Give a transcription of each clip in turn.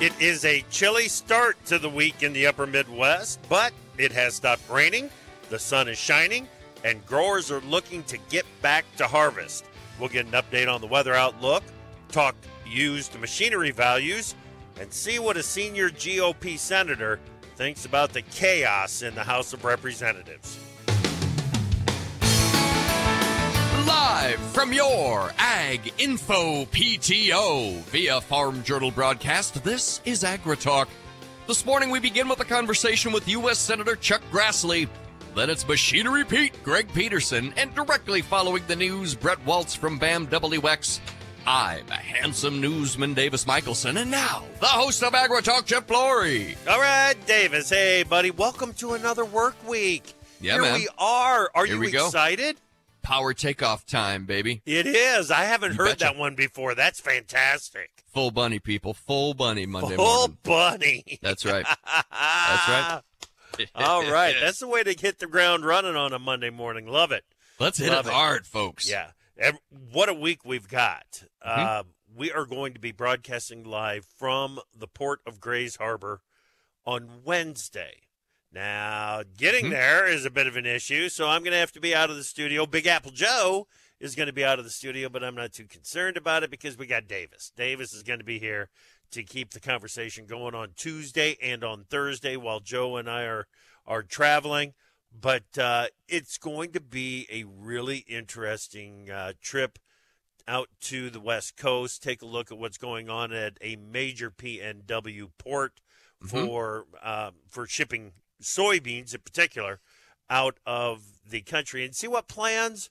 It is a chilly start to the week in the upper Midwest, but it has stopped raining, the sun is shining, and growers are looking to get back to harvest. We'll get an update on the weather outlook, talk used machinery values, and see what a senior GOP senator thinks about the chaos in the House of Representatives. Live from your Ag Info PTO via Farm Journal broadcast, this is AgriTalk. This morning we begin with a conversation with U.S. Senator Chuck Grassley. Then it's Machinery Pete, Greg Peterson, and directly following the news, Brett Waltz from BAM WX. I'm a handsome newsman, Davis Michaelson, and now the host of AgriTalk, Chip Flory. All right, Davis. Hey, buddy. Welcome to another work week. Yeah, Here man. we are. Are Here you excited? go. Power takeoff time, baby. It is. I haven't You heard betcha. that one before. That's fantastic. Full bunny, people. Full bunny Monday Full morning. Full bunny. That's right. That's right. All right. That's the way to hit the ground running on a Monday morning. Love it. Let's hit Love it it. hard, folks. Yeah. What a week we've got. Mm-hmm. Uh, we are going to be broadcasting live from the port of Grays Harbor on Wednesday. Now, getting Mhm. there is a bit of an issue, so I'm going to have to be out of the studio. Big Apple Joe is going to be out of the studio, but I'm not too concerned about it because we got Davis. Davis is going to be here to keep the conversation going on Tuesday and on Thursday while Joe and I are are traveling. But uh, it's going to be a really interesting uh, trip out to the West Coast. Take a look at what's going on at a major PNW port Mhm. for um, for shipping soybeans in particular out of the country and see what plans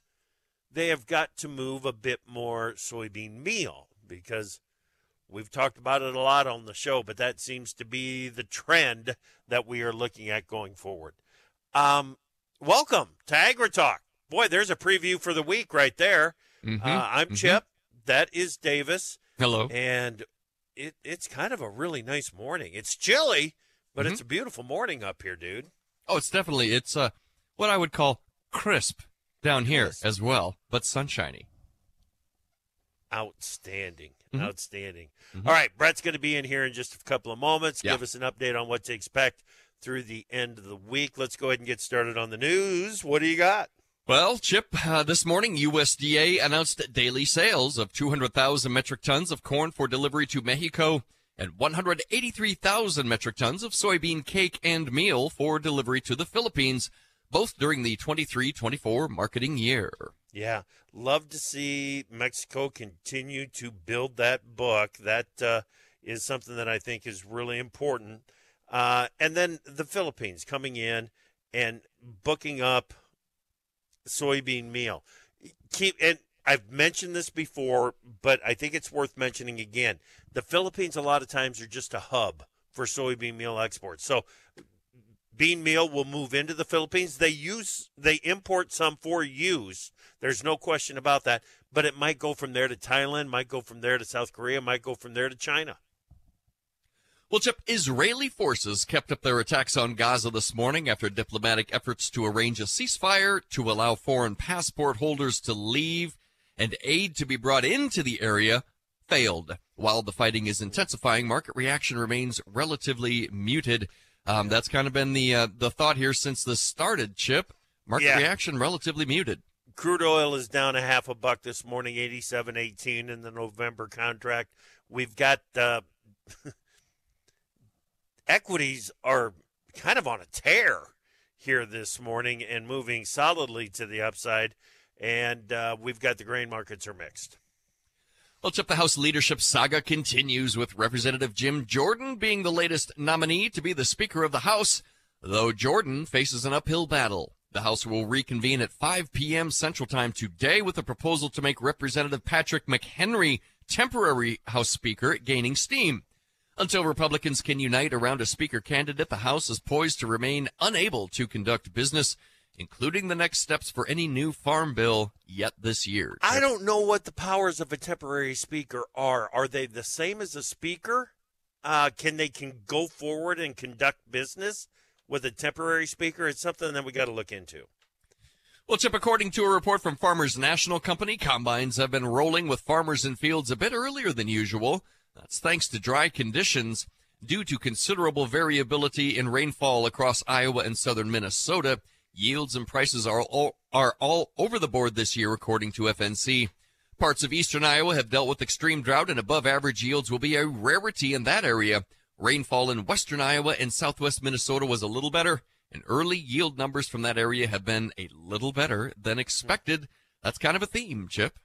they have got to move a bit more soybean meal because we've talked about it a lot on the show, but that seems to be the trend that we are looking at going forward. Um, welcome to AgriTalk. Boy, there's a preview for the week right there. Mhm, Uh, I'm mhm. Chip. That is Davis. Hello. And it, it's kind of a really nice morning. It's chilly, but Mhm. it's a beautiful morning up here, dude. Oh, it's definitely it's uh what I would call crisp down here Crisp. as well, but sunshiny. Outstanding. Mhm. Outstanding. Mhm. All right, Brett's going to be in here in just a couple of moments. Yeah. Give us an update on what to expect through the end of the week. Let's go ahead and get started on the news. What do you got? Well, Chip, uh, this morning USDA announced daily sales of 200,000 metric tons of corn for delivery to Mexico and 183,000 metric tons of soybean cake and meal for delivery to the Philippines, both during the 23-24 marketing year. Yeah, love to see Mexico continue to build that book. That uh, is something that I think is really important. Uh, and then the Philippines coming in and booking up soybean meal. Keep and I've mentioned this before, but I think it's worth mentioning again. The Philippines a lot of times are just a hub for soybean meal exports. So bean meal will move into the Philippines. They use they import some for use. There's no question about that. But it might go from there to Thailand, might go from there to South Korea, might go from there to China. Well, Chip, Israeli forces kept up their attacks on Gaza this morning after diplomatic efforts to arrange a ceasefire to allow foreign passport holders to leave and aid to be brought into the area failed. While the fighting is intensifying, market reaction remains relatively muted. Um, that's kind of been the uh, the thought here since this started, Chip. Market Yeah. reaction relatively muted. Crude oil is down a half a buck this morning, 87.18 in the November contract. We've got uh, equities are kind of on a tear here this morning and moving solidly to the upside. And uh, we've got the grain markets are mixed. Well, Chip, the House leadership saga continues with Representative Jim Jordan being the latest nominee to be the Speaker of the House, though Jordan faces an uphill battle. The House will reconvene at 5 p.m. Central Time today with a proposal to make Representative Patrick McHenry temporary House Speaker gaining steam. Until Republicans can unite around a Speaker candidate, the House is poised to remain unable to conduct business, including the next steps for any new farm bill yet this year. I don't know what the powers of a temporary speaker are. Are they the same as a speaker? Uh, can they can go forward and conduct business with a temporary speaker? It's something that we got to look into. Well, Chip, according to a report from Farmers National Company, combines have been rolling with farmers in fields a bit earlier than usual. That's thanks to dry conditions. Due to considerable variability in rainfall across Iowa and southern Minnesota, yields and prices are all, are all over the board this year, according to FNC. Parts of eastern Iowa have dealt with extreme drought, and above average yields will be a rarity in that area. Rainfall in western Iowa and southwest Minnesota was a little better, and early yield numbers from that area have been a little better than expected. That's kind of a theme, Chip.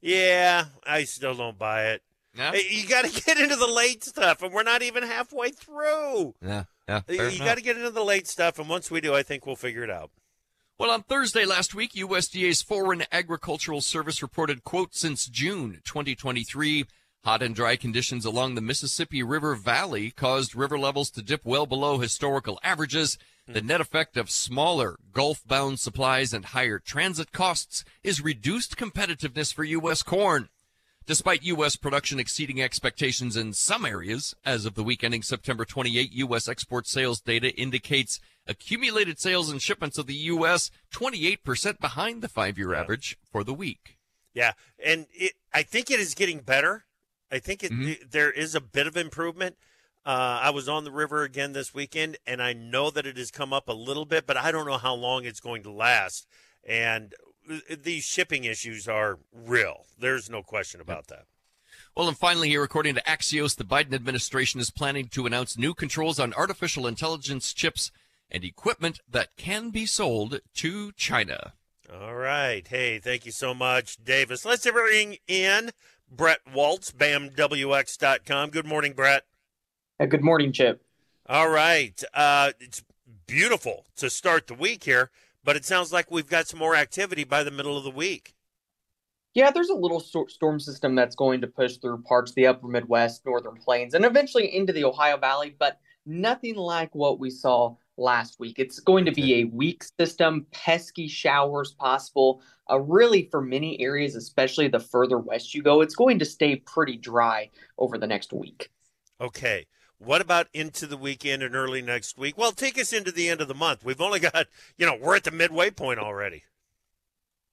Yeah, I still don't buy it. Yeah. You got to get into the late stuff, and we're not even halfway through. Yeah, yeah. You got to get into the late stuff, and once we do, I think we'll figure it out. Well, on Thursday last week, USDA's Foreign Agricultural Service reported, quote, since June 2023, hot and dry conditions along the Mississippi River Valley caused river levels to dip well below historical averages. The hmm. net effect of smaller Gulf bound supplies and higher transit costs is reduced competitiveness for U.S. corn. Despite U.S. production exceeding expectations in some areas, as of the week ending September 28, U.S. export sales data indicates accumulated sales and shipments of the U.S. 28% behind the five year average for the week. Yeah. And it, I think it is getting better. I think it, mm-hmm. it, there is a bit of improvement. Uh, I was on the river again this weekend, and I know that it has come up a little bit, but I don't know how long it's going to last. And these shipping issues are real. There's no question about that. Well, and finally, here, according to Axios, the Biden administration is planning to announce new controls on artificial intelligence chips and equipment that can be sold to China. All right. Hey, thank you so much, Davis. Let's bring in Brett Waltz, BAMWX.com. Good morning, Brett. Hey, good morning, Chip. All right. Uh, it's beautiful to start the week here but it sounds like we've got some more activity by the middle of the week. Yeah, there's a little storm system that's going to push through parts of the upper Midwest, northern plains, and eventually into the Ohio Valley, but nothing like what we saw last week. It's going to be a weak system, pesky showers possible. Uh, really, for many areas, especially the further west you go, it's going to stay pretty dry over the next week. Okay. What about into the weekend and early next week? Well, take us into the end of the month. We've only got, you know, we're at the midway point already.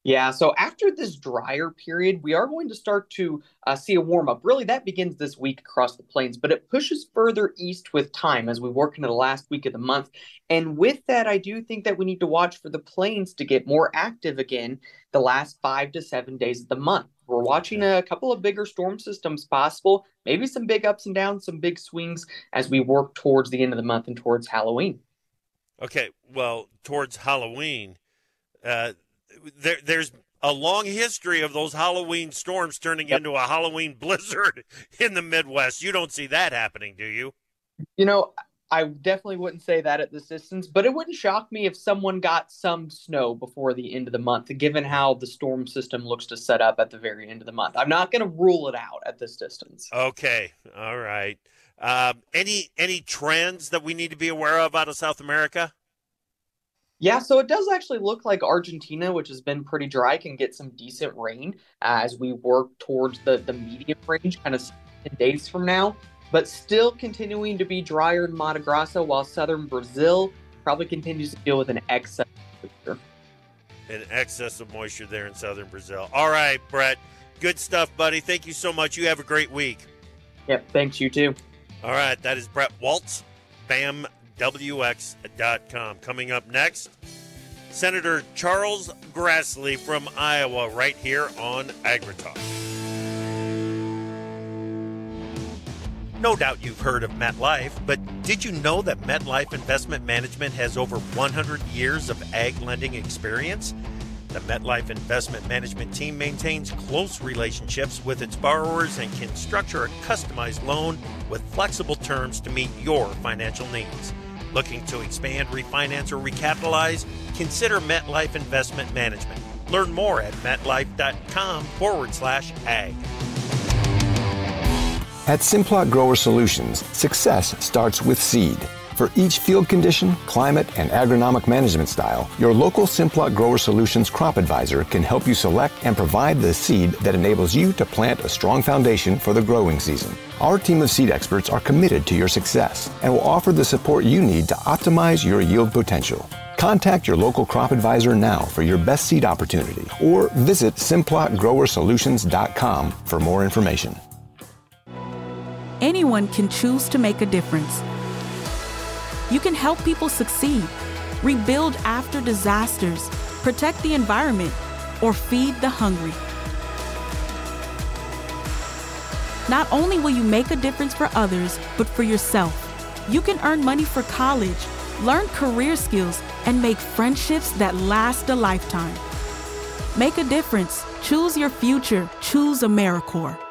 Yeah, so after this drier period, we are going to start to uh, see a warm up. Really, that begins this week across the plains, but it pushes further east with time as we work into the last week of the month. And with that, I do think that we need to watch for the plains to get more active again the last five to seven days of the month. We're watching a couple of bigger storm systems possible, maybe some big ups and downs, some big swings as we work towards the end of the month and towards Halloween. Okay, well, towards Halloween, uh, there, there's a long history of those Halloween storms turning yep. into a Halloween blizzard in the Midwest. You don't see that happening, do you? You know, I definitely wouldn't say that at this distance, but it wouldn't shock me if someone got some snow before the end of the month, given how the storm system looks to set up at the very end of the month. I'm not going to rule it out at this distance. Okay, all right. Um, any any trends that we need to be aware of out of South America? Yeah, so it does actually look like Argentina, which has been pretty dry, can get some decent rain as we work towards the the medium range, kind of days from now but still continuing to be drier in Mato Grosso, while southern Brazil probably continues to deal with an excess of moisture. An excess of moisture there in southern Brazil. All right, Brett. Good stuff, buddy. Thank you so much. You have a great week. Yep, thanks. You too. All right, that is Brett Waltz, BAMWX.com. Coming up next, Senator Charles Grassley from Iowa, right here on AgriTalk. No doubt you've heard of MetLife, but did you know that MetLife Investment Management has over 100 years of ag lending experience? The MetLife Investment Management team maintains close relationships with its borrowers and can structure a customized loan with flexible terms to meet your financial needs. Looking to expand, refinance, or recapitalize? Consider MetLife Investment Management. Learn more at metlife.com forward slash ag. At Simplot Grower Solutions, success starts with seed. For each field condition, climate, and agronomic management style, your local Simplot Grower Solutions crop advisor can help you select and provide the seed that enables you to plant a strong foundation for the growing season. Our team of seed experts are committed to your success and will offer the support you need to optimize your yield potential. Contact your local crop advisor now for your best seed opportunity or visit simplotgrowersolutions.com for more information. Anyone can choose to make a difference. You can help people succeed, rebuild after disasters, protect the environment, or feed the hungry. Not only will you make a difference for others, but for yourself. You can earn money for college, learn career skills, and make friendships that last a lifetime. Make a difference. Choose your future. Choose AmeriCorps.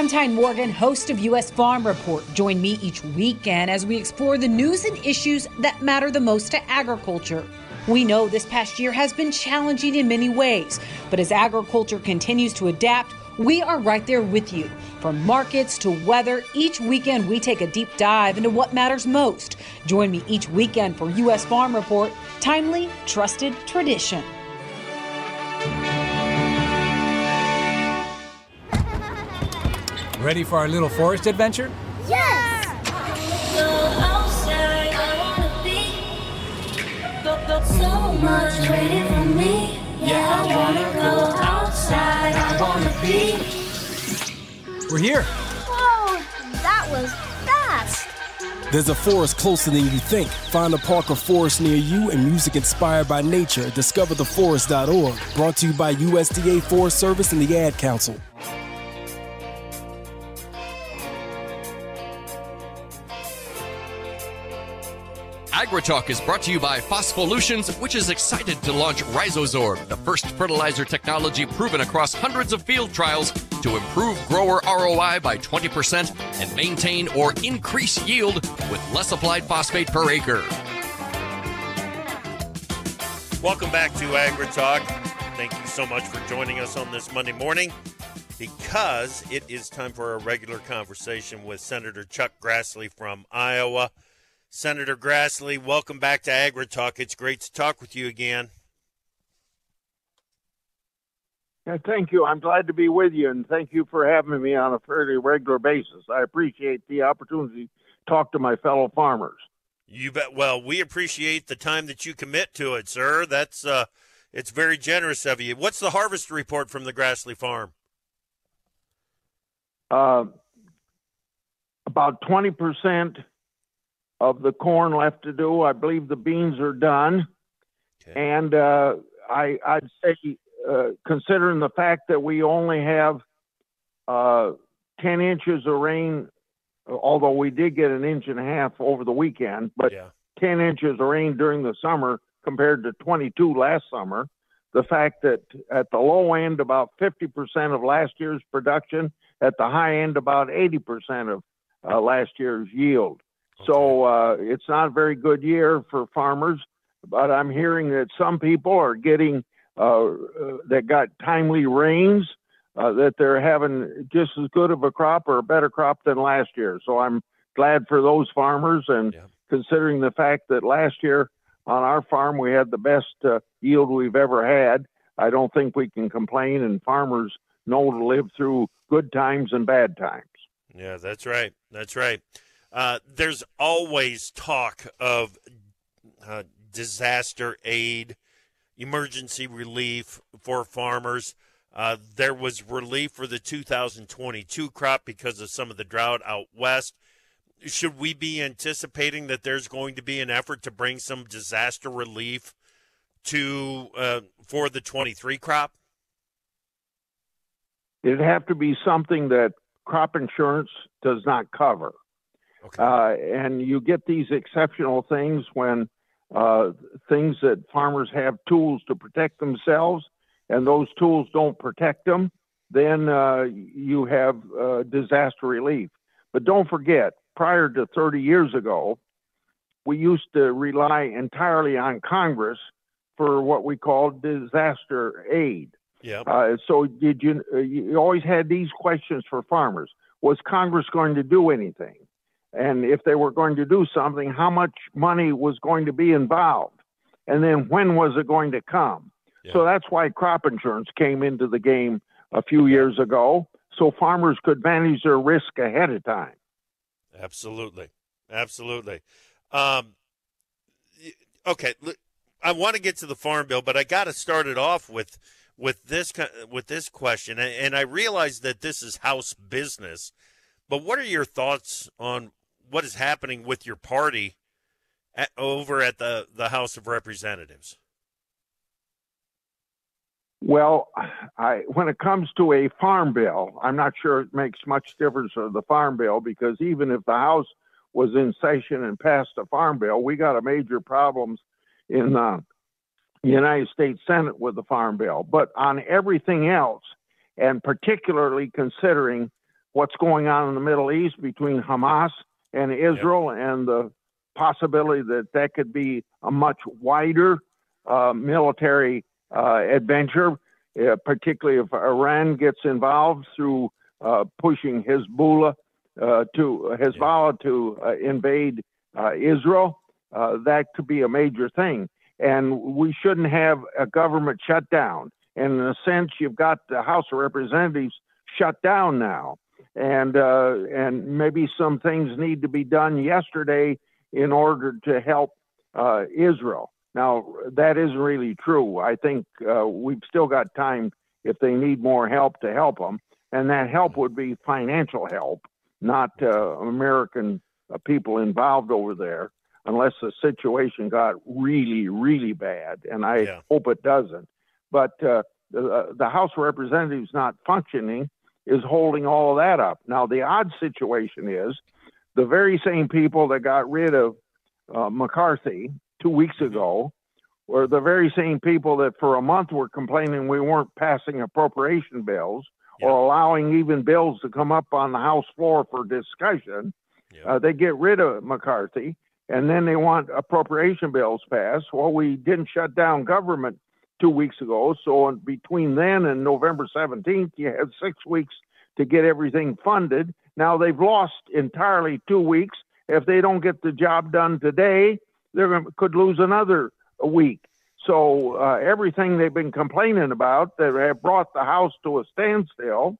I'm Tyne Morgan, host of U.S. Farm Report. Join me each weekend as we explore the news and issues that matter the most to agriculture. We know this past year has been challenging in many ways, but as agriculture continues to adapt, we are right there with you. From markets to weather, each weekend we take a deep dive into what matters most. Join me each weekend for U.S. Farm Report, timely, trusted tradition. Ready for our little forest adventure? Yes! So much waiting for me. Yeah, I wanna go outside. I wanna be. We're here. Whoa, that was fast. There's a forest closer than you think. Find a park or forest near you and music inspired by nature at discovertheforest.org. Brought to you by USDA Forest Service and the Ad Council. AgriTalk is brought to you by Phospholutions, which is excited to launch RhizoSorb, the first fertilizer technology proven across hundreds of field trials to improve grower ROI by 20% and maintain or increase yield with less applied phosphate per acre. Welcome back to AgriTalk. Thank you so much for joining us on this Monday morning because it is time for a regular conversation with Senator Chuck Grassley from Iowa. Senator Grassley, welcome back to AgriTalk. It's great to talk with you again. Yeah, thank you. I'm glad to be with you, and thank you for having me on a fairly regular basis. I appreciate the opportunity to talk to my fellow farmers. You bet. Well, we appreciate the time that you commit to it, sir. That's uh, it's very generous of you. What's the harvest report from the Grassley farm? Uh, about twenty percent of the corn left to do. I believe the beans are done, okay. and uh, I, would say, uh, considering the fact that we only have uh, ten inches of rain, although we did get an inch and a half over the weekend, but yeah. ten inches of rain during the summer compared to 22 last summer. The fact that at the low end, about 50% of last year's production, at the high end, about 80% of uh, last year's yield. So uh, it's not a very good year for farmers, but I'm hearing that some people are getting uh, uh, that got timely rains, uh, that they're having just as good of a crop or a better crop than last year. So I'm glad for those farmers, and yeah. considering the fact that last year on our farm we had the best uh, yield we've ever had, I don't think we can complain. And farmers know to live through good times and bad times. Yeah, that's right. That's right. Uh, there's always talk of uh, disaster aid, emergency relief for farmers. Uh, there was relief for the 2022 crop because of some of the drought out west. Should we be anticipating that there's going to be an effort to bring some disaster relief to uh, for the 23 crop? It'd have to be something that crop insurance does not cover. Okay. Uh, and you get these exceptional things when uh, things that farmers have tools to protect themselves, and those tools don't protect them, then uh, you have uh, disaster relief. But don't forget, prior to 30 years ago, we used to rely entirely on Congress for what we called disaster aid. Yeah. Uh, so did you? Uh, you always had these questions for farmers: Was Congress going to do anything? And if they were going to do something, how much money was going to be involved? And then when was it going to come? Yeah. So that's why crop insurance came into the game a few years ago, so farmers could manage their risk ahead of time. Absolutely, absolutely. Um, okay, I want to get to the farm bill, but I got to start it off with with this with this question, and and I realize that this is House business, but what are your thoughts on what is happening with your party at, over at the the House of Representatives? Well, I, when it comes to a farm bill, I'm not sure it makes much difference of the farm bill because even if the House was in session and passed a farm bill, we got a major problems in the United States Senate with the farm bill. But on everything else, and particularly considering what's going on in the Middle East between Hamas and Israel and the possibility that that could be a much wider uh, military uh, adventure, uh, particularly if Iran gets involved through uh, pushing Hezbollah uh, to Hezbollah to uh, invade uh, Israel. Uh, that could be a major thing, and we shouldn't have a government shutdown. And in a sense, you've got the House of Representatives shut down now, and uh, and maybe some things need to be done yesterday in order to help uh, Israel. Now, that isn't really true. I think uh, we've still got time if they need more help to help them. And that help would be financial help, not uh, American uh, people involved over there, unless the situation got really, really bad. And I Yeah. hope it doesn't. But uh, the, the House of Representatives not functioning is holding all of that up. Now, the odd situation is the very same people that got rid of uh, McCarthy two weeks ago were the very same people that for a month were complaining we weren't passing appropriation bills or allowing even bills to come up on the House floor for discussion. Uh, they get rid of McCarthy and then they want appropriation bills passed. Well, we didn't shut down government two weeks ago. So between then and November 17th, you had six weeks to get everything funded. Now they've lost entirely two weeks. If they don't get the job done today, they could lose another week. So uh, everything they've been complaining about that have brought the House to a standstill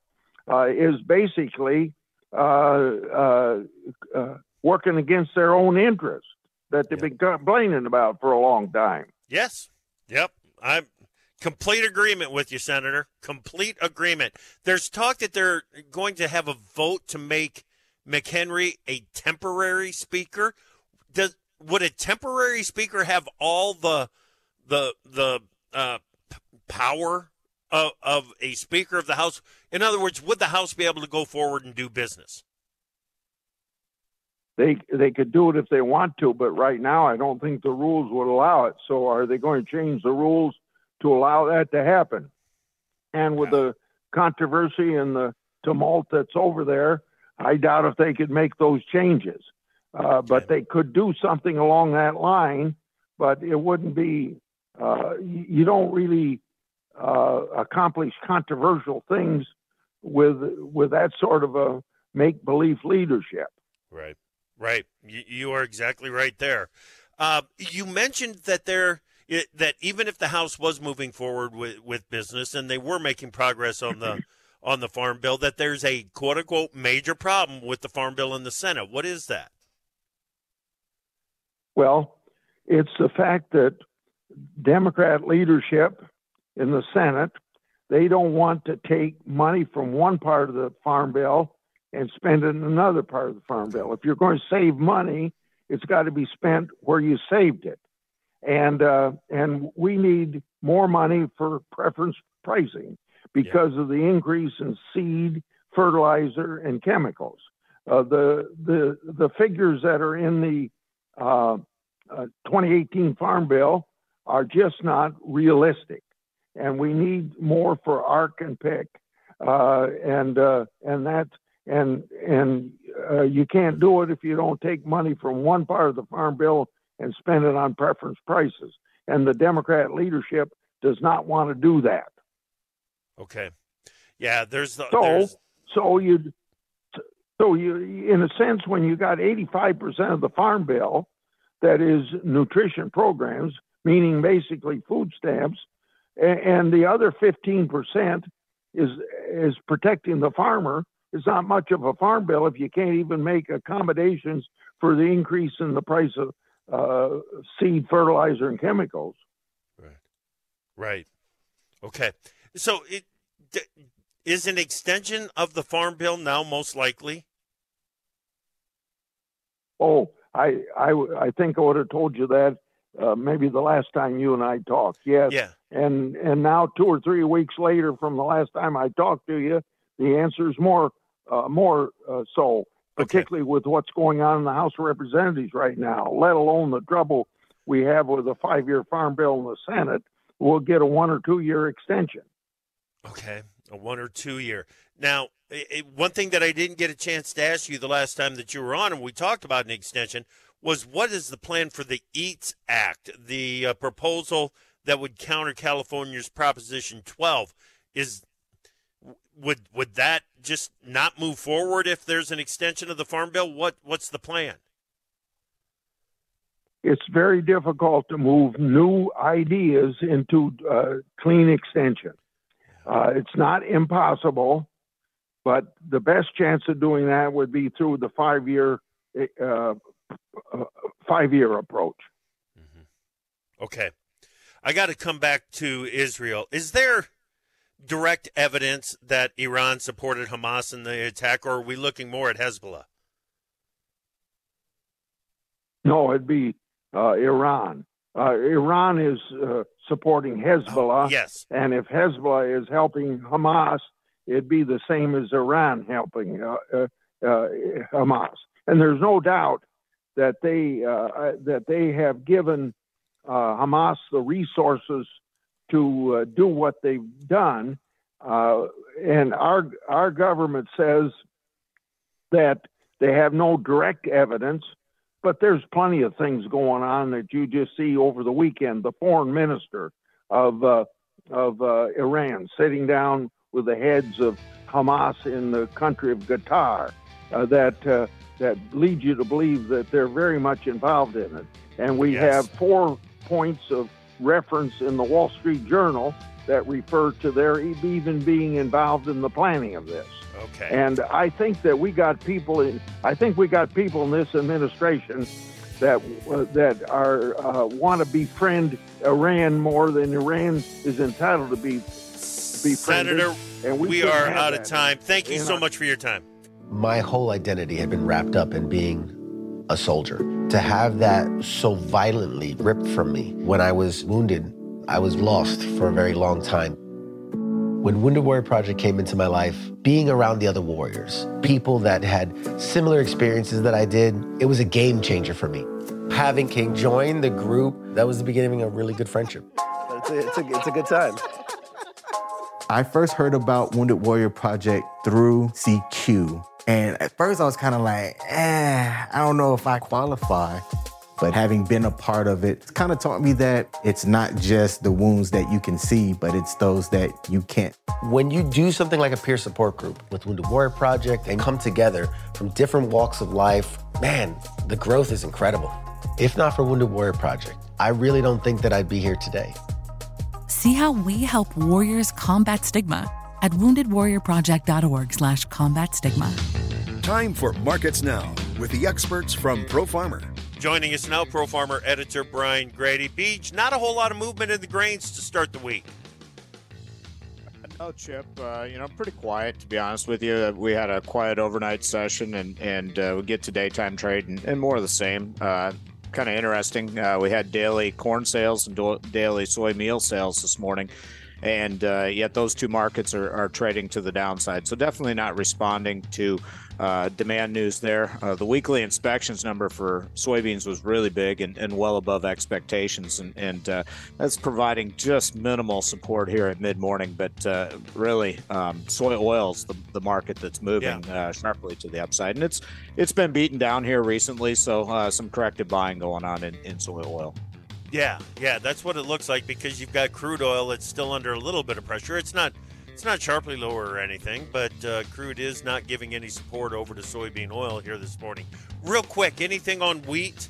uh, is basically uh, uh, uh, working against their own interest that they've been complaining about for a long time. Yes. Yep. I'm complete agreement with you, Senator. Complete agreement. There's talk that they're going to have a vote to make McHenry a temporary speaker. Does would a temporary speaker have all the the the uh, power of, of a speaker of the House? In other words, would the House be able to go forward and do business? They they could do it if they want to, but right now I don't think the rules would allow it. So are they going to change the rules to allow that to happen? And with the controversy and the tumult that's over there, I doubt if they could make those changes. Uh, but they could do something along that line, but it wouldn't be. Uh, you you don't really uh, accomplish controversial things with with that sort of a make believe leadership. Right. Right. You, you are exactly right there. Uh, you mentioned that there it, that even if the House was moving forward with, with business and they were making progress on the on the farm bill, that there's a quote unquote major problem with the farm bill in the Senate. What is that? Well, it's the fact that Democrat leadership in the Senate, they don't want to take money from one part of the farm bill and spend it in another part of the farm bill. If you're going to save money, it's got to be spent where you saved it. And uh, and we need more money for reference pricing because of the increase in seed, fertilizer, and chemicals. Uh, the the the figures that are in the uh, uh, 2018 Farm Bill are just not realistic, and we need more for ARC and PLC, uh, and uh, and that and and uh, you can't do it if you don't take money from one part of the Farm Bill and spend it on reference prices. And the Democrat leadership does not want to do that. Okay. Yeah, there's the So, there's, so you, so you, in a sense, when you got 85% of the farm bill that is nutrition programs, meaning basically food stamps, and, and the other 15% is is protecting the farmer. It's not much of a farm bill if you can't even make accommodations for the increase in the price of uh, seed, fertilizer, and chemicals. right. Right. Okay. So it d- is an extension of the farm bill now most likely. Oh, I I I think I would have told you that uh, maybe the last time you and I talked. Yes. Yeah. And and now two or three weeks later from the last time I talked to you, the answer is more uh, more uh, so, particularly with what's going on in the House of Representatives right now. Let alone the trouble we have with the five-year farm bill in the Senate. We'll get a one or two-year extension. Okay, a one or two year. Now, i i one thing that I didn't get a chance to ask you the last time that you were on, and we talked about an extension, was what is the plan for the EATS Act, the uh, proposal that would counter California's Proposition 12? Is would would that just not move forward if there's an extension of the farm bill? What what's the plan? It's very difficult to move new ideas into uh, clean extension. Uh, it's not impossible, but the best chance of doing that would be through the five-year uh, uh, five-year approach. Okay. I got to come back to Israel. Is there direct evidence that Iran supported Hamas in the attack, or are we looking more at Hezbollah? No, it'd be uh, Iran. Uh, Iran is uh, supporting Hezbollah. yes. And if Hezbollah is helping Hamas, it'd be the same as Iran helping uh, uh, uh, Hamas. And there's no doubt that they uh, that they have given uh, Hamas the resources to uh, do what they've done. Uh, and our our government says that they have no direct evidence, but there's plenty of things going on that you just see over the weekend. The foreign minister of uh, of uh, Iran sitting down with the heads of Hamas in the country of Qatar, uh, that uh, that leads you to believe that they're very much involved in it. And we Yes. have four points of reference in the Wall Street Journal that refer to their even being involved in the planning of this. Okay. And I think that we got people in. I think we got people in this administration that uh, that are uh, want to befriend Iran more than Iran is entitled to be befriended. Senator, and we, we are out of time. Thank you You so know, much for your time. my whole identity had been wrapped up in being a soldier. To have that so violently ripped from me when I was wounded, I was lost for a very long time. When Wounded Warrior Project came into my life, being around the other warriors, people that had similar experiences that I did, it was a game changer for me. Having King join the group, that was the beginning of a really good friendship. It's a, it's a, it's a good time. I first heard about Wounded Warrior Project through CQ. And at first I was kind of like, eh, I don't know if I qualify. But having been a part of it, it's kind of taught me that it's not just the wounds that you can see, but it's those that you can't. When you do something like a peer support group with Wounded Warrior Project and come together from different walks of life, man, the growth is incredible. If not for Wounded Warrior Project, I really don't think that I'd be here today. See how we help warriors combat stigma at woundedwarriorproject.org slash combat stigma. Time for Markets Now with the experts from Pro Farmer. Joining us now, Pro Farmer editor Brian Grete. Beach, not a whole lot of movement in the grains to start the week. No, Chip. Uh, you know, pretty quiet to be honest with you. We had a quiet overnight session, and and uh, we get to daytime trade and, and more of the same. Uh, kind of interesting. Uh, we had daily corn sales and do- daily soy meal sales this morning, and uh, yet those two markets are, are trading to the downside. So definitely not responding to uh, demand news there. Uh, the weekly inspections number for soybeans was really big and, and well above expectations, and, and uh, that's providing just minimal support here at mid morning. But uh, really, um, soy oils the, the market that's moving uh, sharply to the upside, and it's it's been beaten down here recently. So uh, some corrective buying going on in, in soy oil. Yeah, yeah, that's what it looks like because you've got crude oil that's still under a little bit of pressure. It's not It's not sharply lower or anything, but uh, crude is not giving any support over to soybean oil here this morning. Real quick, anything on wheat?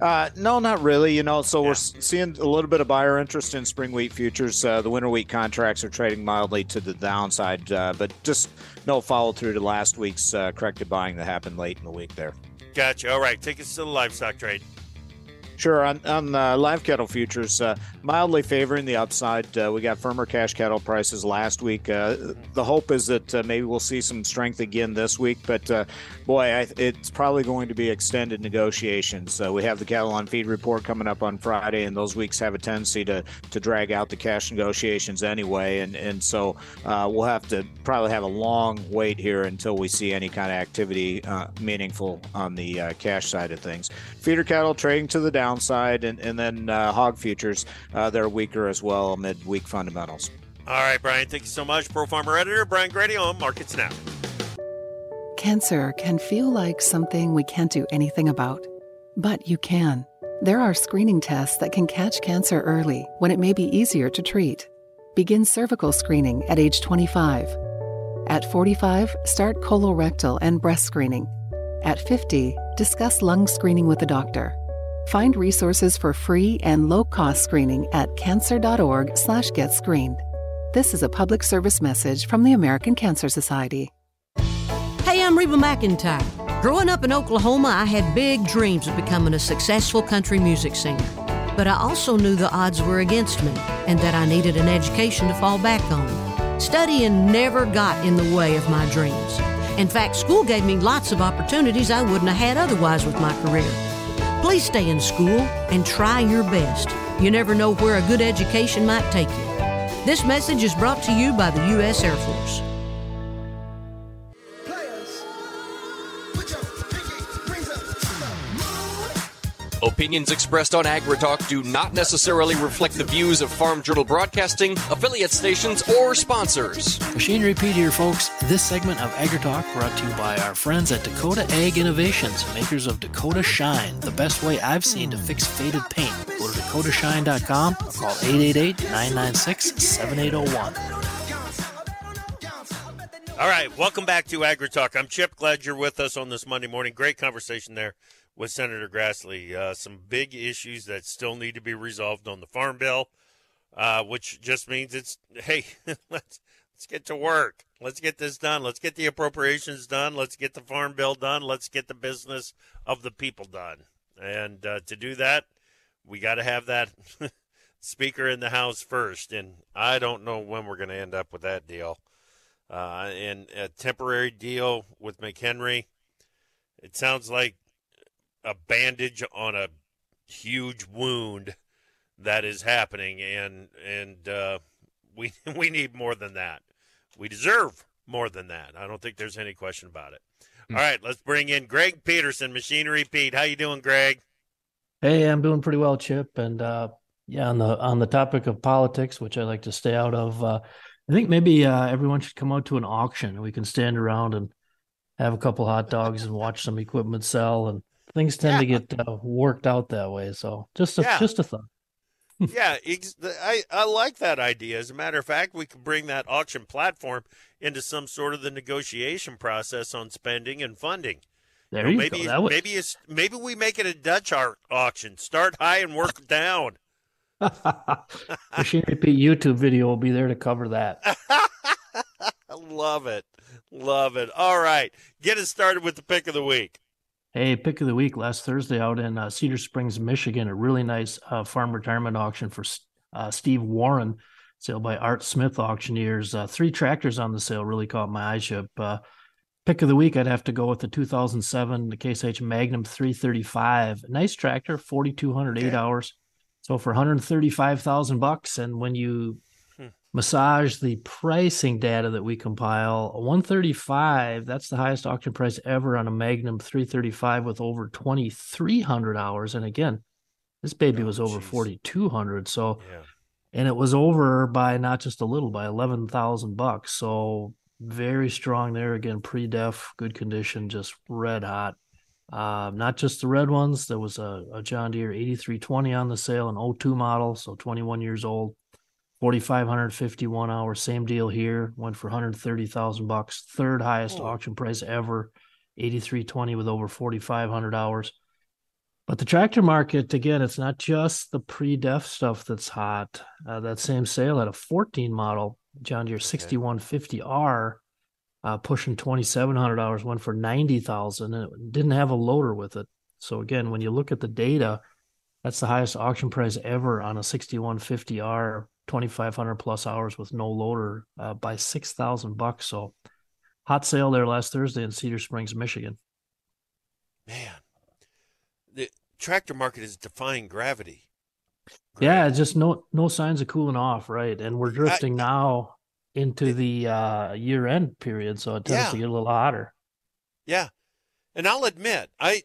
Uh, no, not really. You know, so yeah. we're seeing a little bit of buyer interest in spring wheat futures. Uh, the winter wheat contracts are trading mildly to the downside, uh, but just no follow through to last week's uh, corrected buying that happened late in the week there. Gotcha. All right, take us to the livestock trade. Sure. On, on uh, live cattle futures, uh, mildly favoring the upside. Uh, we got firmer cash cattle prices last week. Uh, the hope is that uh, maybe we'll see some strength again this week. But boy, I, it's probably going to be extended negotiations. we have the cattle on feed report coming up on Friday, and those weeks have a tendency to to drag out the cash negotiations anyway. And and so we'll have to probably have a long wait here until we see any kind of activity meaningful on the cash side of things. Feeder cattle trading to the down downside, and, and then uh, hog futures, uh, they're weaker as well amid weak fundamentals. All right, Brian, thank you so much. Pro Farmer Editor Brian Grete on Markets Now. Cancer can feel like something we can't do anything about, but you can. There are screening tests that can catch cancer early when it may be easier to treat. Begin cervical screening at age 25. At 45, start colorectal and breast screening. At 50, discuss lung screening with a doctor. Find resources for free and low-cost screening at cancer.org/getscreened. This is a public service message from the American Cancer Society. Hey, I'm Reba McEntire. Growing up in Oklahoma, I had big dreams of becoming a successful country music singer. But I also knew the odds were against me and that I needed an education to fall back on. Studying never got in the way of my dreams. In fact, school gave me lots of opportunities I wouldn't have had otherwise with my career. Please stay in school and try your best. You never know where a good education might take you. This message is brought to you by the U.S. Air Force. Opinions expressed on AgriTalk do not necessarily reflect the views of Farm Journal Broadcasting, affiliate stations, or sponsors. Machinery Pete here, folks. This segment of AgriTalk brought to you by our friends at Dakota Ag Innovations, makers of Dakota Shine, the best way I've seen to fix faded paint. Go to dakotashine.com or call 888-996-7801. All right, welcome back to AgriTalk. I'm Chip. Glad you're with us on this Monday morning. Great conversation there with Senator Grassley. Uh, some big issues that still need to be resolved on the Farm Bill, uh, which just means it's hey, let's let's get to work. Let's get this done. Let's get the appropriations done. Let's get the Farm Bill done. Let's get the business of the people done. And uh, to do that, we got to have that speaker in the House first. And I don't know when we're going to end up with that deal. Uh, and a temporary deal with McHenry. It sounds like a bandage on a huge wound that is happening, and and uh, we we need more than that. We deserve more than that. I don't think there's any question about it. Mm. All right, let's bring in Greg Peterson, Machinery Pete. How you doing, Greg? Hey, I'm doing pretty well, Chip. And uh, yeah, on the on the topic of politics, which I like to stay out of, uh, I think maybe uh, everyone should come out to an auction. We can stand around and have a couple hot dogs and watch some equipment sell and things tend yeah. to get uh, worked out that way. So just a, yeah. just a thought. yeah, I, I like that idea. As a matter of fact, we could bring that auction platform into some sort of the negotiation process on spending and funding. There you, know, maybe, go. Would... Maybe it's maybe we make it a Dutch art auction. Start high and work down. Machinery Pete YouTube video will be there to cover that. Love it. Love it. All right. Get us started with the pick of the week. Hey, pick of the week last Thursday out in uh, Cedar Springs, Michigan, a really nice uh, farm retirement auction for uh, Steve Warren, sale by Art Smith Auctioneers. Uh, three tractors on the sale really caught my eye. Ship Uh, pick of the week, I'd have to go with the 2007 the Case IH Magnum 335. Nice tractor, 4,208 okay. hours. So for 135,000 bucks, and when you massage the pricing data that we compile. 135 that's the highest auction price ever on a magnum 335 with over 2300 hours. And again this baby oh, was over 4200 so yeah. and it was over by not just a little by 11000 bucks. So very strong there. Again pre-def good condition just red hot. Uh, not just the red ones. There was a, a john deere 8320 on the sale an O2 model so 21 years old 4,551 hours. Same deal here. Went for 130,000 bucks. Third highest Oh. auction price ever. 8320 with over 4,500 hours. But the tractor market, again, it's not just the pre-def stuff that's hot. Uh, that same sale had a 14 model John Deere 6150R, uh, pushing 2,700 hours, went for 90,000, and it didn't have a loader with it. So again, when you look at the data, that's the highest auction price ever on a 6150R, 2,500 plus hours with no loader uh, by 6,000 bucks. So hot sale there last Thursday in Cedar Springs, Michigan. Man, the tractor market is defying gravity. Yeah, just no no signs of cooling off, right? And we're drifting now into the uh, year end period, so it tends Yeah. to get a little hotter. Yeah, and I'll admit, I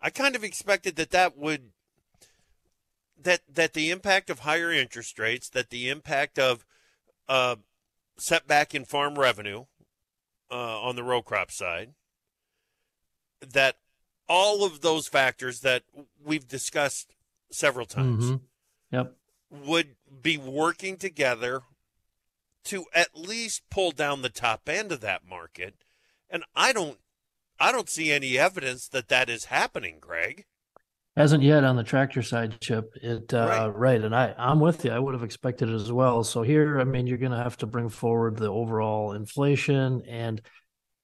I kind of expected that that would that that the impact of higher interest rates, that the impact of uh, setback in farm revenue uh, on the row crop side, that all of those factors that we've discussed several times Mhm. Yep. would be working together to at least pull down the top end of that market and i don't i don't see any evidence that that is happening greg Hasn't yet on the tractor side, Chip. It uh, right. and I I'm with you. I would have expected it as well. So here, I mean, you're going to have to bring forward the overall inflation, and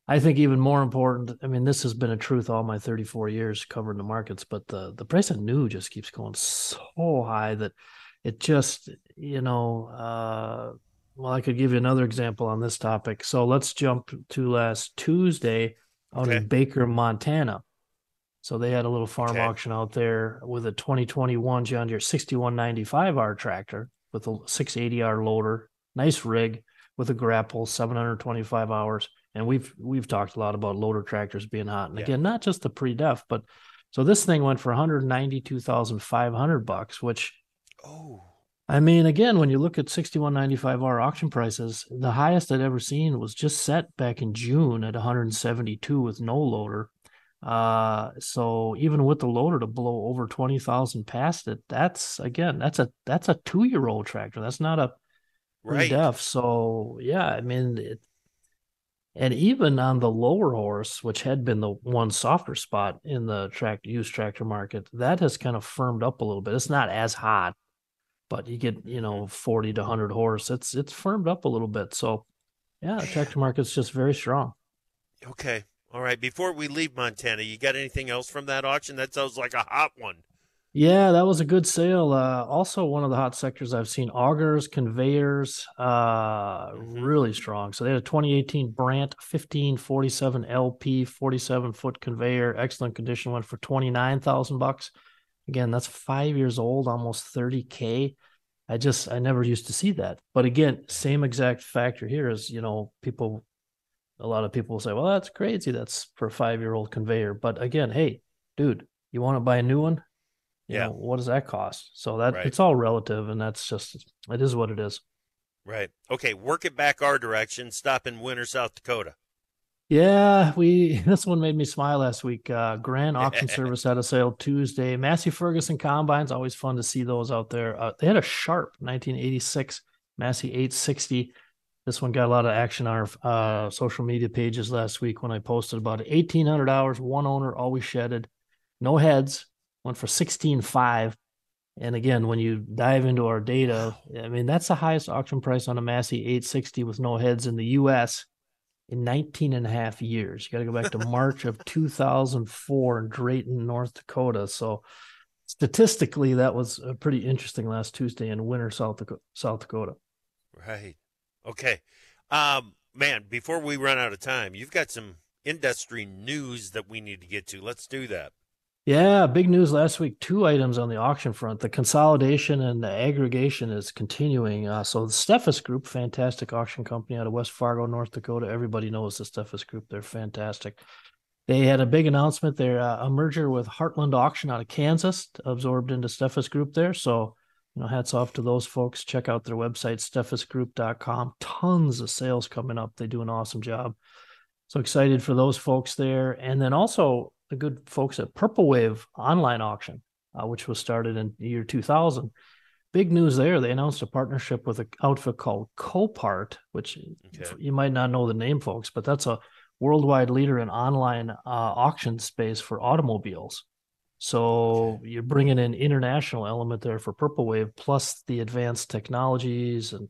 I think even more important. I mean, this has been a truth all my 34 years covering the markets, but the the price of new just keeps going so high that it just you know. Uh, well, I could give you another example on this topic. So let's jump to last Tuesday out Okay. in Baker, Montana. So they had a little farm Okay. auction out there with a 2021 John Deere 6195R tractor with a 680R loader, nice rig with a grapple, 725 hours. And we've we've talked a lot about loader tractors being hot. And Yeah. again, not just the pre-def, but so this thing went for 192,500 bucks, which oh I mean, again, when you look at 6195R auction prices, the highest I'd ever seen was just set back in June at 172 with no loader. Uh, so even with the loader to blow over 20,000 past it, that's again, that's a that's a two year old tractor. That's not a Right. def. So yeah, I mean, it, and even on the lower horse, which had been the one softer spot in the track used tractor market, that has kind of firmed up a little bit. It's not as hot, but you get you know 40 to 100 horse. It's it's firmed up a little bit. So yeah, the tractor market's just very strong. okay all right before we leave montana you got anything else from that auction that sounds like a hot one Yeah, that was a good sale. Uh, also, one of the hot sectors I've seen augers, conveyors, uh, really strong. So they had a 2018 Brandt 1547 LP 47 foot conveyor, excellent condition, went for 29,000 bucks. Again, that's five years old, almost 30K. I just, I never used to see that. But again, same exact factor here is, you know, people, a lot of people will say, well, that's crazy. That's for a five year old conveyor. But again, hey, dude, you want to buy a new one? You Yeah. know, what does that cost? So that Right. it's all relative, and that's just it is what it is. right okay work it back our direction stop in Winner south dakota Yeah, we this one made me smile last week. Uh, Grand Auction Service had a sale Tuesday. Massey Ferguson combines, always fun to see those out there. Uh, they had a sharp 1986 Massey 860. This one got a lot of action on our uh, social media pages last week when I posted about 1,800 hours, one owner, always shedded, no heads, went for 16.5. And again, when you dive into our data, I mean, that's the highest auction price on a Massey 860 with no heads in the U.S. in 19 and a half years. You got to go back to March of 2004 in Drayton, North Dakota. So statistically, that was a pretty interesting last Tuesday in Winner South Dakota. South Dakota. Right. Okay. Um, man, before we run out of time, you've got some industry news that we need to get to. Let's do that. Yeah, big news last week. Two items on the auction front. The consolidation and the aggregation is continuing. Uh, so the Steffes Group, fantastic auction company out of West Fargo, North Dakota. Everybody knows the Steffes Group. They're fantastic. They had a big announcement. They're uh, a merger with Heartland Auction out of Kansas, absorbed into Steffes Group there. So, you know, hats off to those folks. Check out their website, steffesgroup.com. Tons of sales coming up. They do an awesome job. So excited for those folks there. And then also the good folks at Purple Wave online auction, uh, which was started in the year 2000. big news there. They announced a partnership with an outfit called Copart, which Okay. you might not know the name, folks, but that's a worldwide leader in online uh, auction space for automobiles. So you're bringing in international element there for Purple Wave, plus the advanced technologies and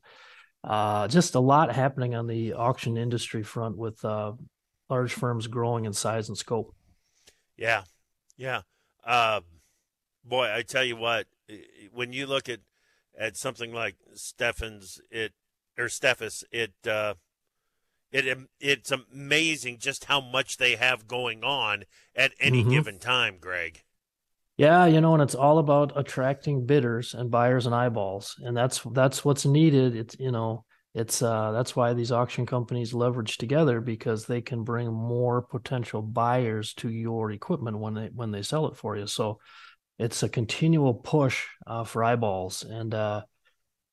uh, just a lot happening on the auction industry front with uh, large firms growing in size and scope. Yeah, yeah. Um, boy, I tell you what, when you look at at something like Stephens, it or Steffes, it uh, it it's amazing just how much they have going on at any Mhm. given time, Greg. Yeah, you know, and it's all about attracting bidders and buyers and eyeballs, and that's that's what's needed. It's you know, it's uh that's why these auction companies leverage together because they can bring more potential buyers to your equipment when they when they sell it for you. So it's a continual push uh, for eyeballs, and uh,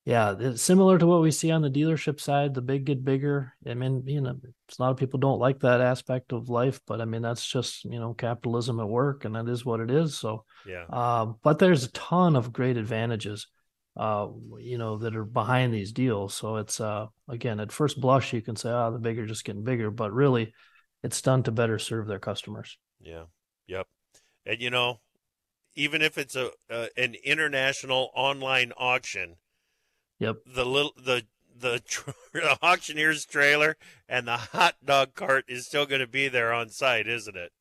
yeah, it's similar to what we see on the dealership side. The big get bigger. I mean, you know, a lot of people don't like that aspect of life, but I mean, that's just you know capitalism at work, and that is what it is. So. Yeah. Um, but there's a ton of great advantages, uh, you know, that are behind these deals. So it's uh, again, at first blush, you can say, "Oh, the bigger just getting bigger," but really, it's done to better serve their customers. Yeah. Yep. And you know, even if it's a uh, an international online auction, Yep. the little the the, tr- the auctioneer's trailer and the hot dog cart is still going to be there on site, isn't it?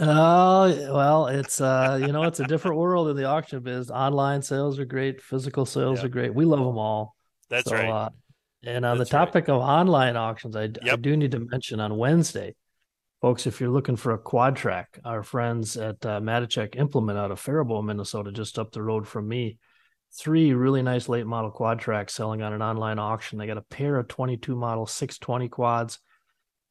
Oh well, it's uh, you know, it's a different world in the auction biz. Online sales are great, physical sales Yeah. are great. We love them all. That's So, right. Uh, and on That's the right. topic of online auctions, I, I do need to mention on Wednesday, folks, if you're looking for a quad track, our friends at uh, Matejcek Implement out of Faribault, Minnesota, just up the road from me, three really nice late model quad tracks selling on an online auction. They got a pair of 22 model 620 quads,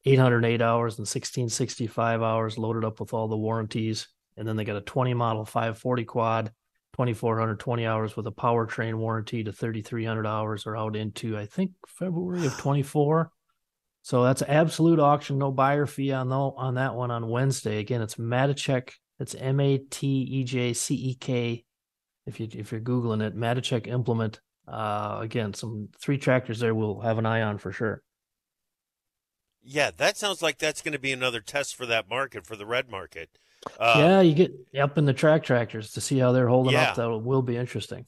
808 hours and 1665 hours loaded up with all the warranties. And then they got a 20 model 540 quad, 2420 hours with a powertrain warranty to 3300 hours or out into, I think, February of 24. So that's an absolute auction, no buyer fee on tho- on that one on Wednesday. Again, it's Matejcek. It's M A T E J C E K. If you if you're googling it, Matejcek implement. Uh, again, some three tractors there we'll have an eye on for sure. Yeah, that sounds like that's going to be another test for that market for the red market. Uh, yeah, you get up in the track tractors to see how they're holding Yeah. up. That will be interesting.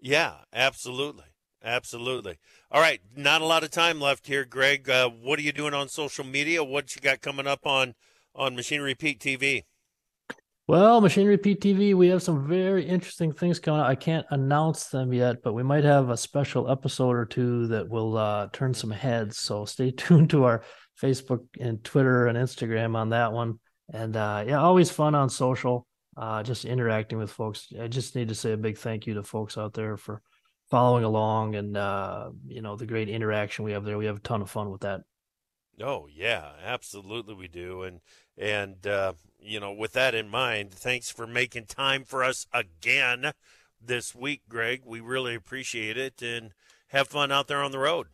Yeah, absolutely. Absolutely. All right, not a lot of time left here, Greg. Uh, what are you doing on social media? What you got coming up on on Machinery Pete TV? Well, Machinery Pete TV, we have some very interesting things coming out. I can't announce them yet, but we might have a special episode or two that will uh, turn some heads. So stay tuned to our Facebook and Twitter and Instagram on that one. And uh, yeah, always fun on social, uh, just interacting with folks. I just need to say a big thank you to folks out there for following along and uh, you know the great interaction we have there. We have a ton of fun with that. Oh yeah, absolutely we do. And and uh, you know, with that in mind, thanks for making time for us again this week, Greg. We really appreciate it and have fun out there on the road.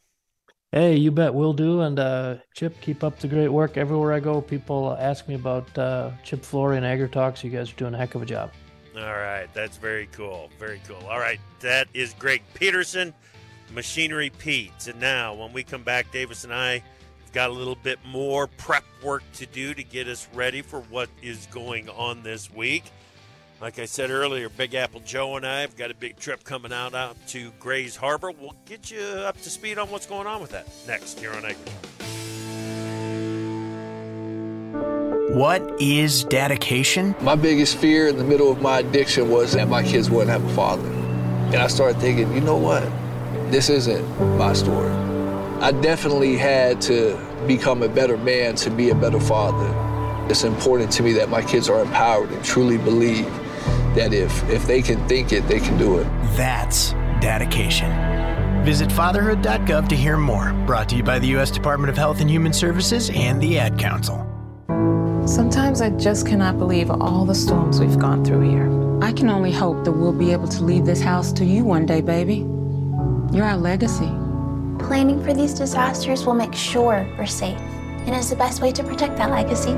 Hey, you bet we'll do. And uh, Chip, keep up the great work everywhere I go. People ask me about uh, Chip Flory and Agri Talks. You guys are doing a heck of a job. All right, that's very cool. Very cool. All right, that is Greg Peterson, Machinery Pete. And now, when we come back, Davis and I got a little bit more prep work to do to get us ready for what is going on this week. Like I said earlier, Big Apple Joe and I have got a big trip coming out out to Grays Harbor. We'll get you up to speed on what's going on with that next here on Agri What is dedication? My biggest fear in the middle of my addiction was that my kids wouldn't have a father. And I started thinking, you know what? This isn't my story. I definitely had to become a better man to be a better father. It's important to me that my kids are empowered and truly believe that if, if they can think it, they can do it. That's dedication. Visit fatherhood.gov to hear more. Brought to you by the U.S. Department of Health and Human Services and the Ad Council. Sometimes I just cannot believe all the storms we've gone through here. I can only hope that we'll be able to leave this house to you one day, baby. You're our legacy. Planning for these disasters will make sure we're safe and is the best way to protect that legacy.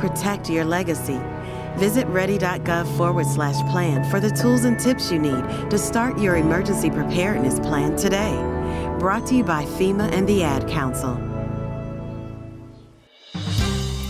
Protect your legacy. Visit ready.gov forward slash plan for the tools and tips you need to start your emergency preparedness plan today. Brought to you by FEMA and the Ad Council.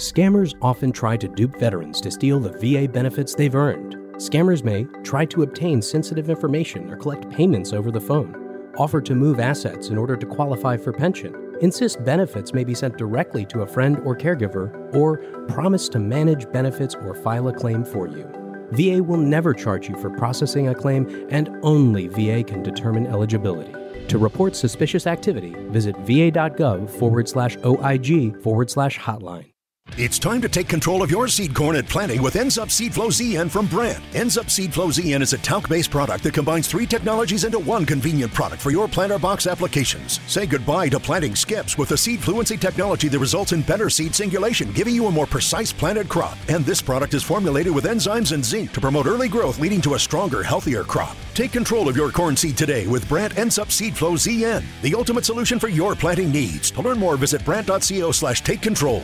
Scammers often try to dupe veterans to steal the VA benefits they've earned. Scammers may try to obtain sensitive information or collect payments over the phone, offer to move assets in order to qualify for pension, insist benefits may be sent directly to a friend or caregiver, or promise to manage benefits or file a claim for you. VA will never charge you for processing a claim, and only VA can determine eligibility. To report suspicious activity, visit va.gov forward slash OIG forward slash hotline. It's time to take control of your seed corn at planting with EnzUp Seed Flow ZN from Brandt. EnzUp Seed Flow ZN is a talc-based product that combines three technologies into one convenient product for your planter box applications. Say goodbye to planting skips with the seed fluency technology that results in better seed singulation, giving you a more precise planted crop. And this product is formulated with enzymes and zinc to promote early growth, leading to a stronger, healthier crop. Take control of your corn seed today with Brandt EnzUp Seed Flow ZN, the ultimate solution for your planting needs. To learn more, visit brandt.co slash take control.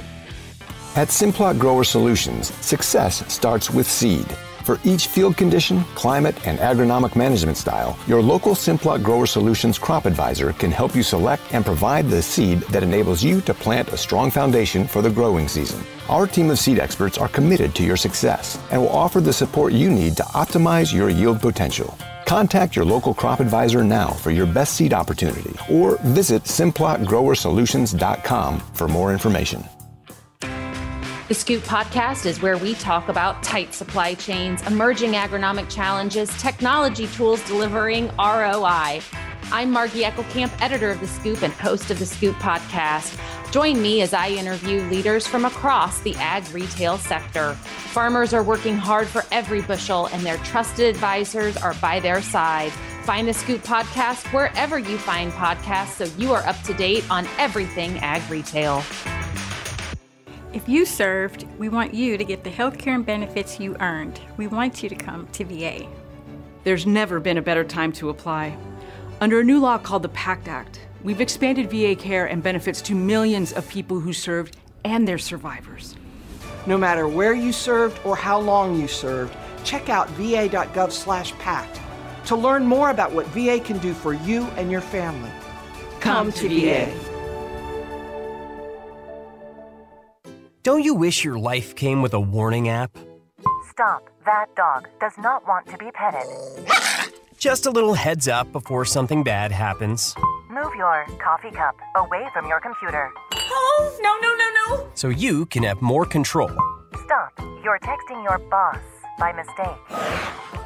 At Simplot Grower Solutions, success starts with seed. For each field condition, climate, and agronomic management style, your local Simplot Grower Solutions crop advisor can help you select and provide the seed that enables you to plant a strong foundation for the growing season. Our team of seed experts are committed to your success and will offer the support you need to optimize your yield potential. Contact your local crop advisor now for your best seed opportunity or visit simplotgrowersolutions.com for more information. The Scoop podcast is where we talk about tight supply chains, emerging agronomic challenges, technology tools delivering ROI. I'm Margie Eckelkamp, editor of The Scoop and host of The Scoop podcast. Join me as I interview leaders from across the ag retail sector. Farmers are working hard for every bushel, and their trusted advisors are by their side. Find The Scoop podcast wherever you find podcasts so you are up to date on everything ag retail. If you served, we want you to get the health care and benefits you earned. We want you to come to VA. There's never been a better time to apply. Under a new law called the PACT Act, we've expanded VA care and benefits to millions of people who served and their survivors. No matter where you served or how long you served, check out va.gov slash PACT to learn more about what VA can do for you and your family. Come to VA. Don't you wish your life came with a warning app? Stop. That dog does not want to be petted. Just a little heads up before something bad happens. Move your coffee cup away from your computer. Oh, no, no, no, no. So you can have more control. Stop. You're texting your boss by mistake.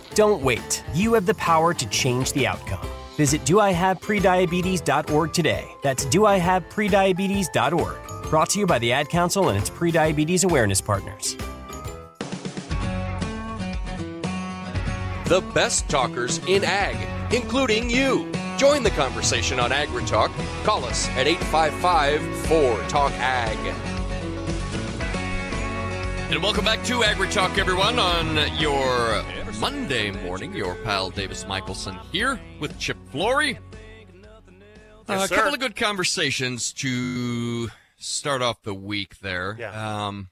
Don't wait. You have the power to change the outcome. Visit doihaveprediabetes.org today. That's doihaveprediabetes.org. Brought to you by the Ad Council and its prediabetes awareness partners. The best talkers in ag, including you. Join the conversation on AgriTalk. Call us at 855 4 Talk Ag. And welcome back to AgriTalk, everyone, on your Monday morning. Your pal Davis Michaelsen here with Chip Flory. Yes, a sir. couple of good conversations to start off the week there. Yeah. Um,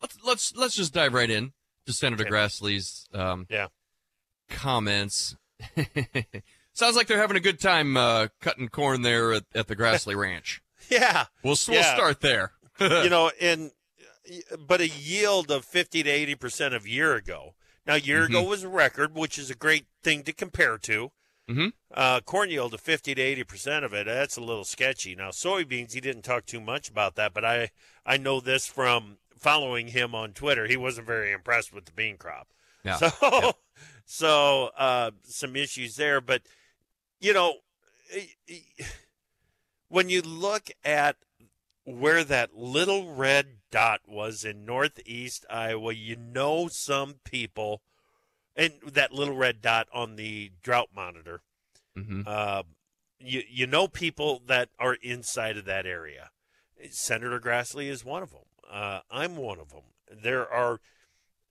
let's let's let's just dive right in to Senator Grassley's um, yeah. comments. Sounds like they're having a good time uh, cutting corn there at, at the Grassley Ranch. Yeah. We'll we'll Yeah. start there. you know, in but a yield of 50 to 80 percent of year ago. Now, year ago Mhm. was a record, which is a great thing to compare to. Mm-hmm. Uh, corn yield of 50 to 80 percent of it. That's a little sketchy. Now, soybeans, he didn't talk too much about that, but I I know this from following him on Twitter. He wasn't very impressed with the bean crop. Yeah. So, Yeah. so uh, some issues there, but you know, eh, eh, when you look at where that little red dot was in northeast Iowa, you know some people, and that little red dot on the drought monitor, Mm-hmm. uh, you you know people that are inside of that area. Senator Grassley is one of them. Uh, I'm one of them. There are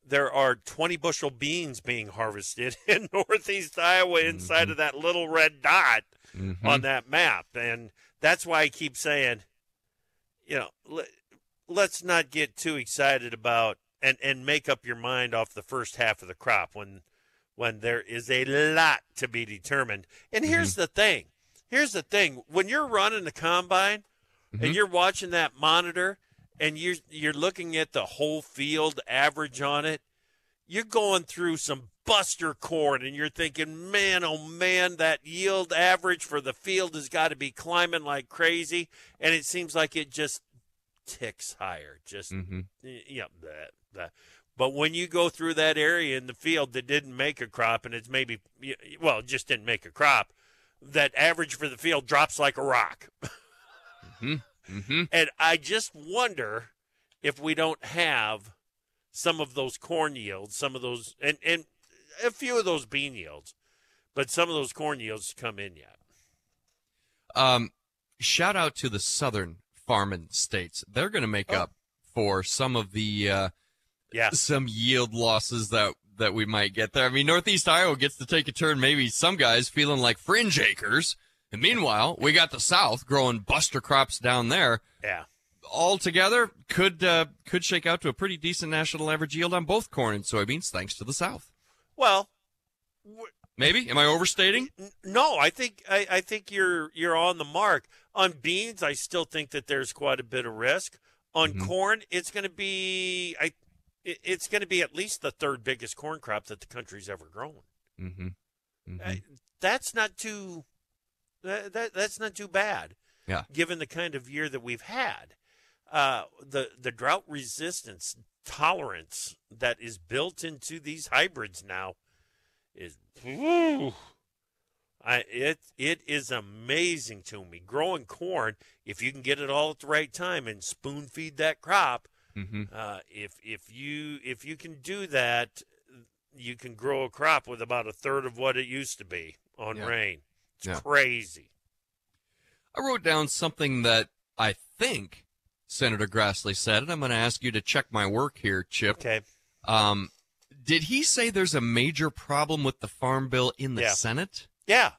there are 20 bushel beans being harvested in northeast Iowa inside of that little red dot Mm-hmm. on that map, and that's why I keep saying, you know, let, let's not get too excited about and and make up your mind off the first half of the crop when when there is a lot to be determined. And mm-hmm. here's the thing. Here's the thing. When you're running the combine and mm-hmm. you're watching that monitor and you're you're looking at the whole field average on it, you're going through some buster corn and you're thinking, man, oh man, that yield average for the field has got to be climbing like crazy. And it seems like it just ticks higher. Just, Mm-hmm. yeah, that, that. But when you go through that area in the field that didn't make a crop and it's maybe, well, it just didn't make a crop, that average for the field drops like a rock. Mm-hmm. And I just wonder if we don't have some of those corn yields, some of those, and, and a few of those bean yields, but some of those corn yields come in yet. Um, shout out to the southern farming states. They're going to make up for some of the uh, yeah some yield losses that that we might get there. I mean, Northeast Iowa gets to take a turn. Maybe some guys feeling like fringe acres, and meanwhile, we got the South growing buster crops down there. Yeah. All together, could uh, could shake out to a pretty decent national average yield on both corn and soybeans, thanks to the South. Well, Maybe am I overstating? no, I think I, I think you're you're on the mark. On beans, I still think that there's quite a bit of risk. On Mhm. corn, it's going to be I, it- it's going to be at least the third biggest corn crop that the country's ever grown. Mm-hmm. Uh, that's not too that, that that's not too bad. Yeah. Given the kind of year that we've had, uh, the the drought resistance tolerance that is built into these hybrids now is whew, I it it is amazing to me. Growing corn, if you can get it all at the right time and spoon feed that crop, Mm-hmm. uh, if if you if you can do that, you can grow a crop with about a third of what it used to be on Yeah. rain. It's Yeah. crazy. I wrote down something that I think Senator Grassley said, and I'm going to ask you to check my work here, Chip. Okay. Um, did he say there's a major problem with the farm bill in the Yeah. Senate? Yeah.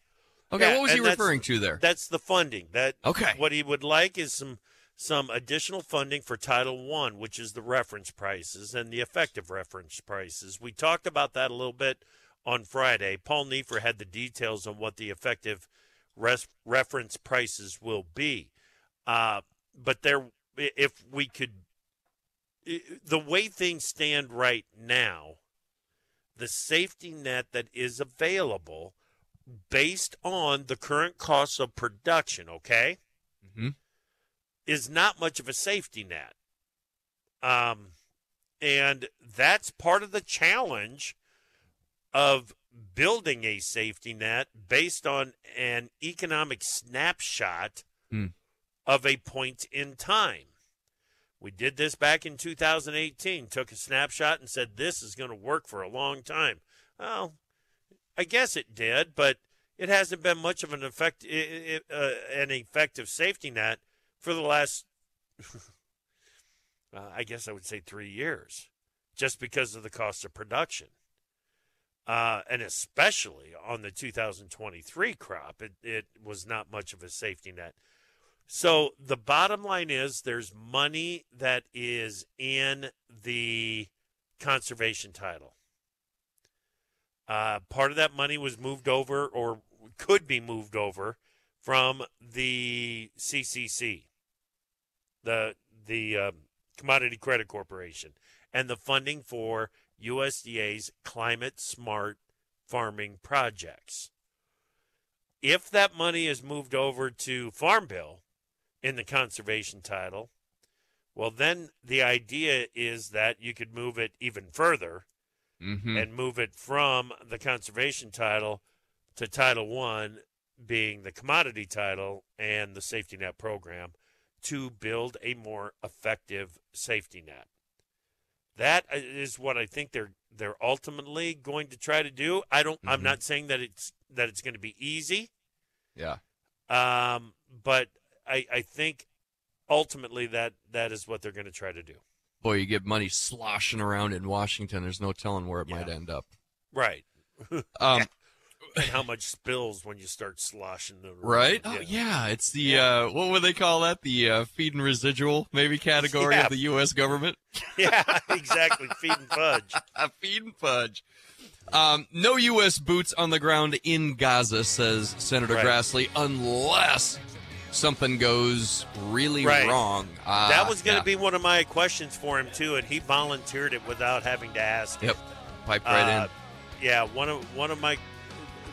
Okay, Yeah, what was he referring to there? That's the funding. That Okay. What he would like is some some additional funding for Title One, which is the reference prices and the effective reference prices. We talked about that a little bit on Friday. Paul Neiffer had the details on what the effective res- reference prices will be. Uh, but there, if we could, the way things stand right now, the safety net that is available based on the current costs of production, okay, Mhm. is not much of a safety net. Um, and that's part of the challenge of building a safety net based on an economic snapshot Hmm. Of a point in time. We did this back in 2018, took a snapshot and said this is going to work for a long time. Well, I guess it did, but it hasn't been much of an effect, uh, an effective safety net for the last, uh, I guess I would say three years, just because of the cost of production. Uh, and especially on the 2023 crop, it, it was not much of a safety net. So the bottom line is there's money that is in the conservation title. Uh, part of that money was moved over or could be moved over from the CCC, the the um, Commodity Credit Corporation, and the funding for USDA's climate smart farming projects. If that money is moved over to Farm Bill in the conservation title, well, then the idea is that you could move it even further Mhm. and move it from the conservation title to Title One, being the commodity title and the safety net program, to build a more effective safety net. That is what I think they're they're ultimately going to try to do. I don't. I'm Mhm. not saying that it's that it's going to be easy. Yeah. Um, but I I think ultimately that that is what they're going to try to do. Boy, you get money sloshing around in Washington. There's no telling where it might end up. Right. Um, and how much spills when you start sloshing the Right? Oh yeah, it's the uh, what would they call that? The uh, feed and residual maybe category Yeah. of the U.S. government. yeah, exactly. Feed and fudge. feed and fudge. Um, no U.S. boots on the ground in Gaza, says Senator Right. Grassley, unless something goes really Right. wrong. Uh, that was going to yeah. be one of my questions for him too, and he volunteered it without having to ask. Yep, piped right Uh, in. Yeah, one of one of my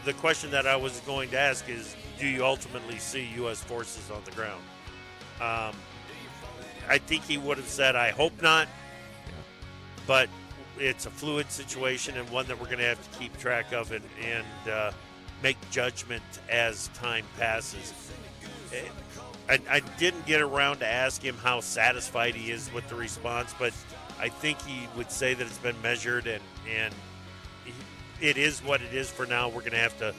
the question that I was going to ask is, do you ultimately see U.S. forces on the ground? Um, I think he would have said, I hope not, but it's a fluid situation and one that we're going to have to keep track of and, and uh, make judgment as time passes. I, I didn't get around to ask him how satisfied he is with the response, but I think he would say that it's been measured and and it is what it is for now. We're going to have to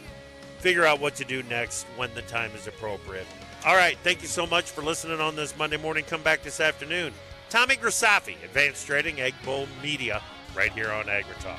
figure out what to do next when the time is appropriate. All right, thank you so much for listening on this Monday morning. Come back this afternoon. Tommy Grisafi, Advance Trading, Egg Bowl Media, right here on AgriTalk.